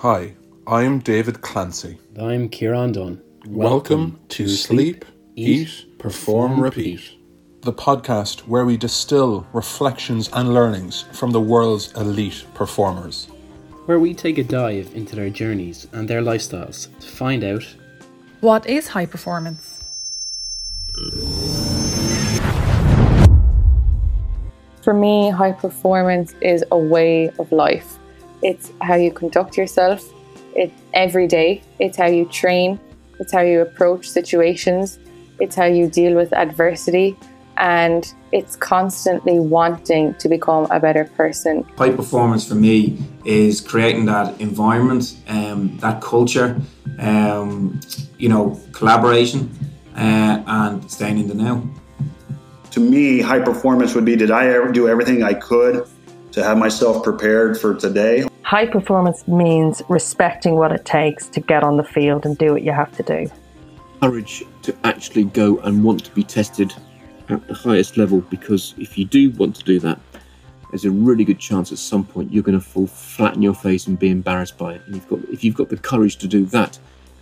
Hi, I'm David Clancy. I'm Kieran Dunn. Welcome, to Sleep, Eat, Perform, Repeat, the podcast where we distill reflections and learnings from the world's elite performers. where we take a dive into their journeys and their lifestyles to find out What is high performance? For me, high performance is a way of life. It's how you conduct yourself. It every day. It's how you train. It's how you approach situations. It's how you deal with adversity, and it's constantly wanting to become a better person. High performance for me is creating that environment, um, that culture, um, you know, collaboration, uh, and staying in the now. To me, high performance would be did I ever do everything I could to have myself prepared for today? High performance means respecting what it takes to get on the field and do what you have to do. courage to actually go and want to be tested at the highest level because if you do want to do that, there's a really good chance at some point you're going to fall flat in your face and be embarrassed by it. And you've got, if you've got the courage to do that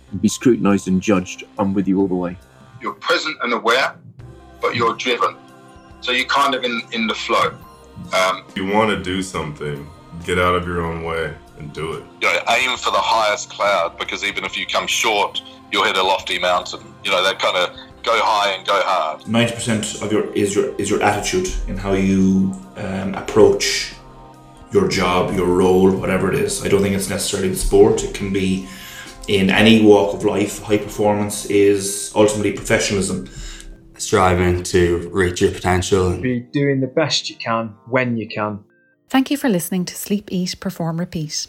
and be scrutinised and judged, I'm with you all the way. you're present and aware, but you're driven. So you're kind of in, in the flow. Um, you want to do something, get out of your own way and do it. you know, aim for the highest cloud because even if you come short, you'll hit a lofty mountain. You know, that kind of go high and go hard. Ninety percent of your is your is your attitude in how you um, approach your job, your role, whatever it is. I don't think it's necessarily the sport. It can be in any walk of life. High performance is ultimately professionalism. striving to reach your potential. be doing the best you can when you can. Thank you for listening to Sleep, Eat, Perform, Repeat.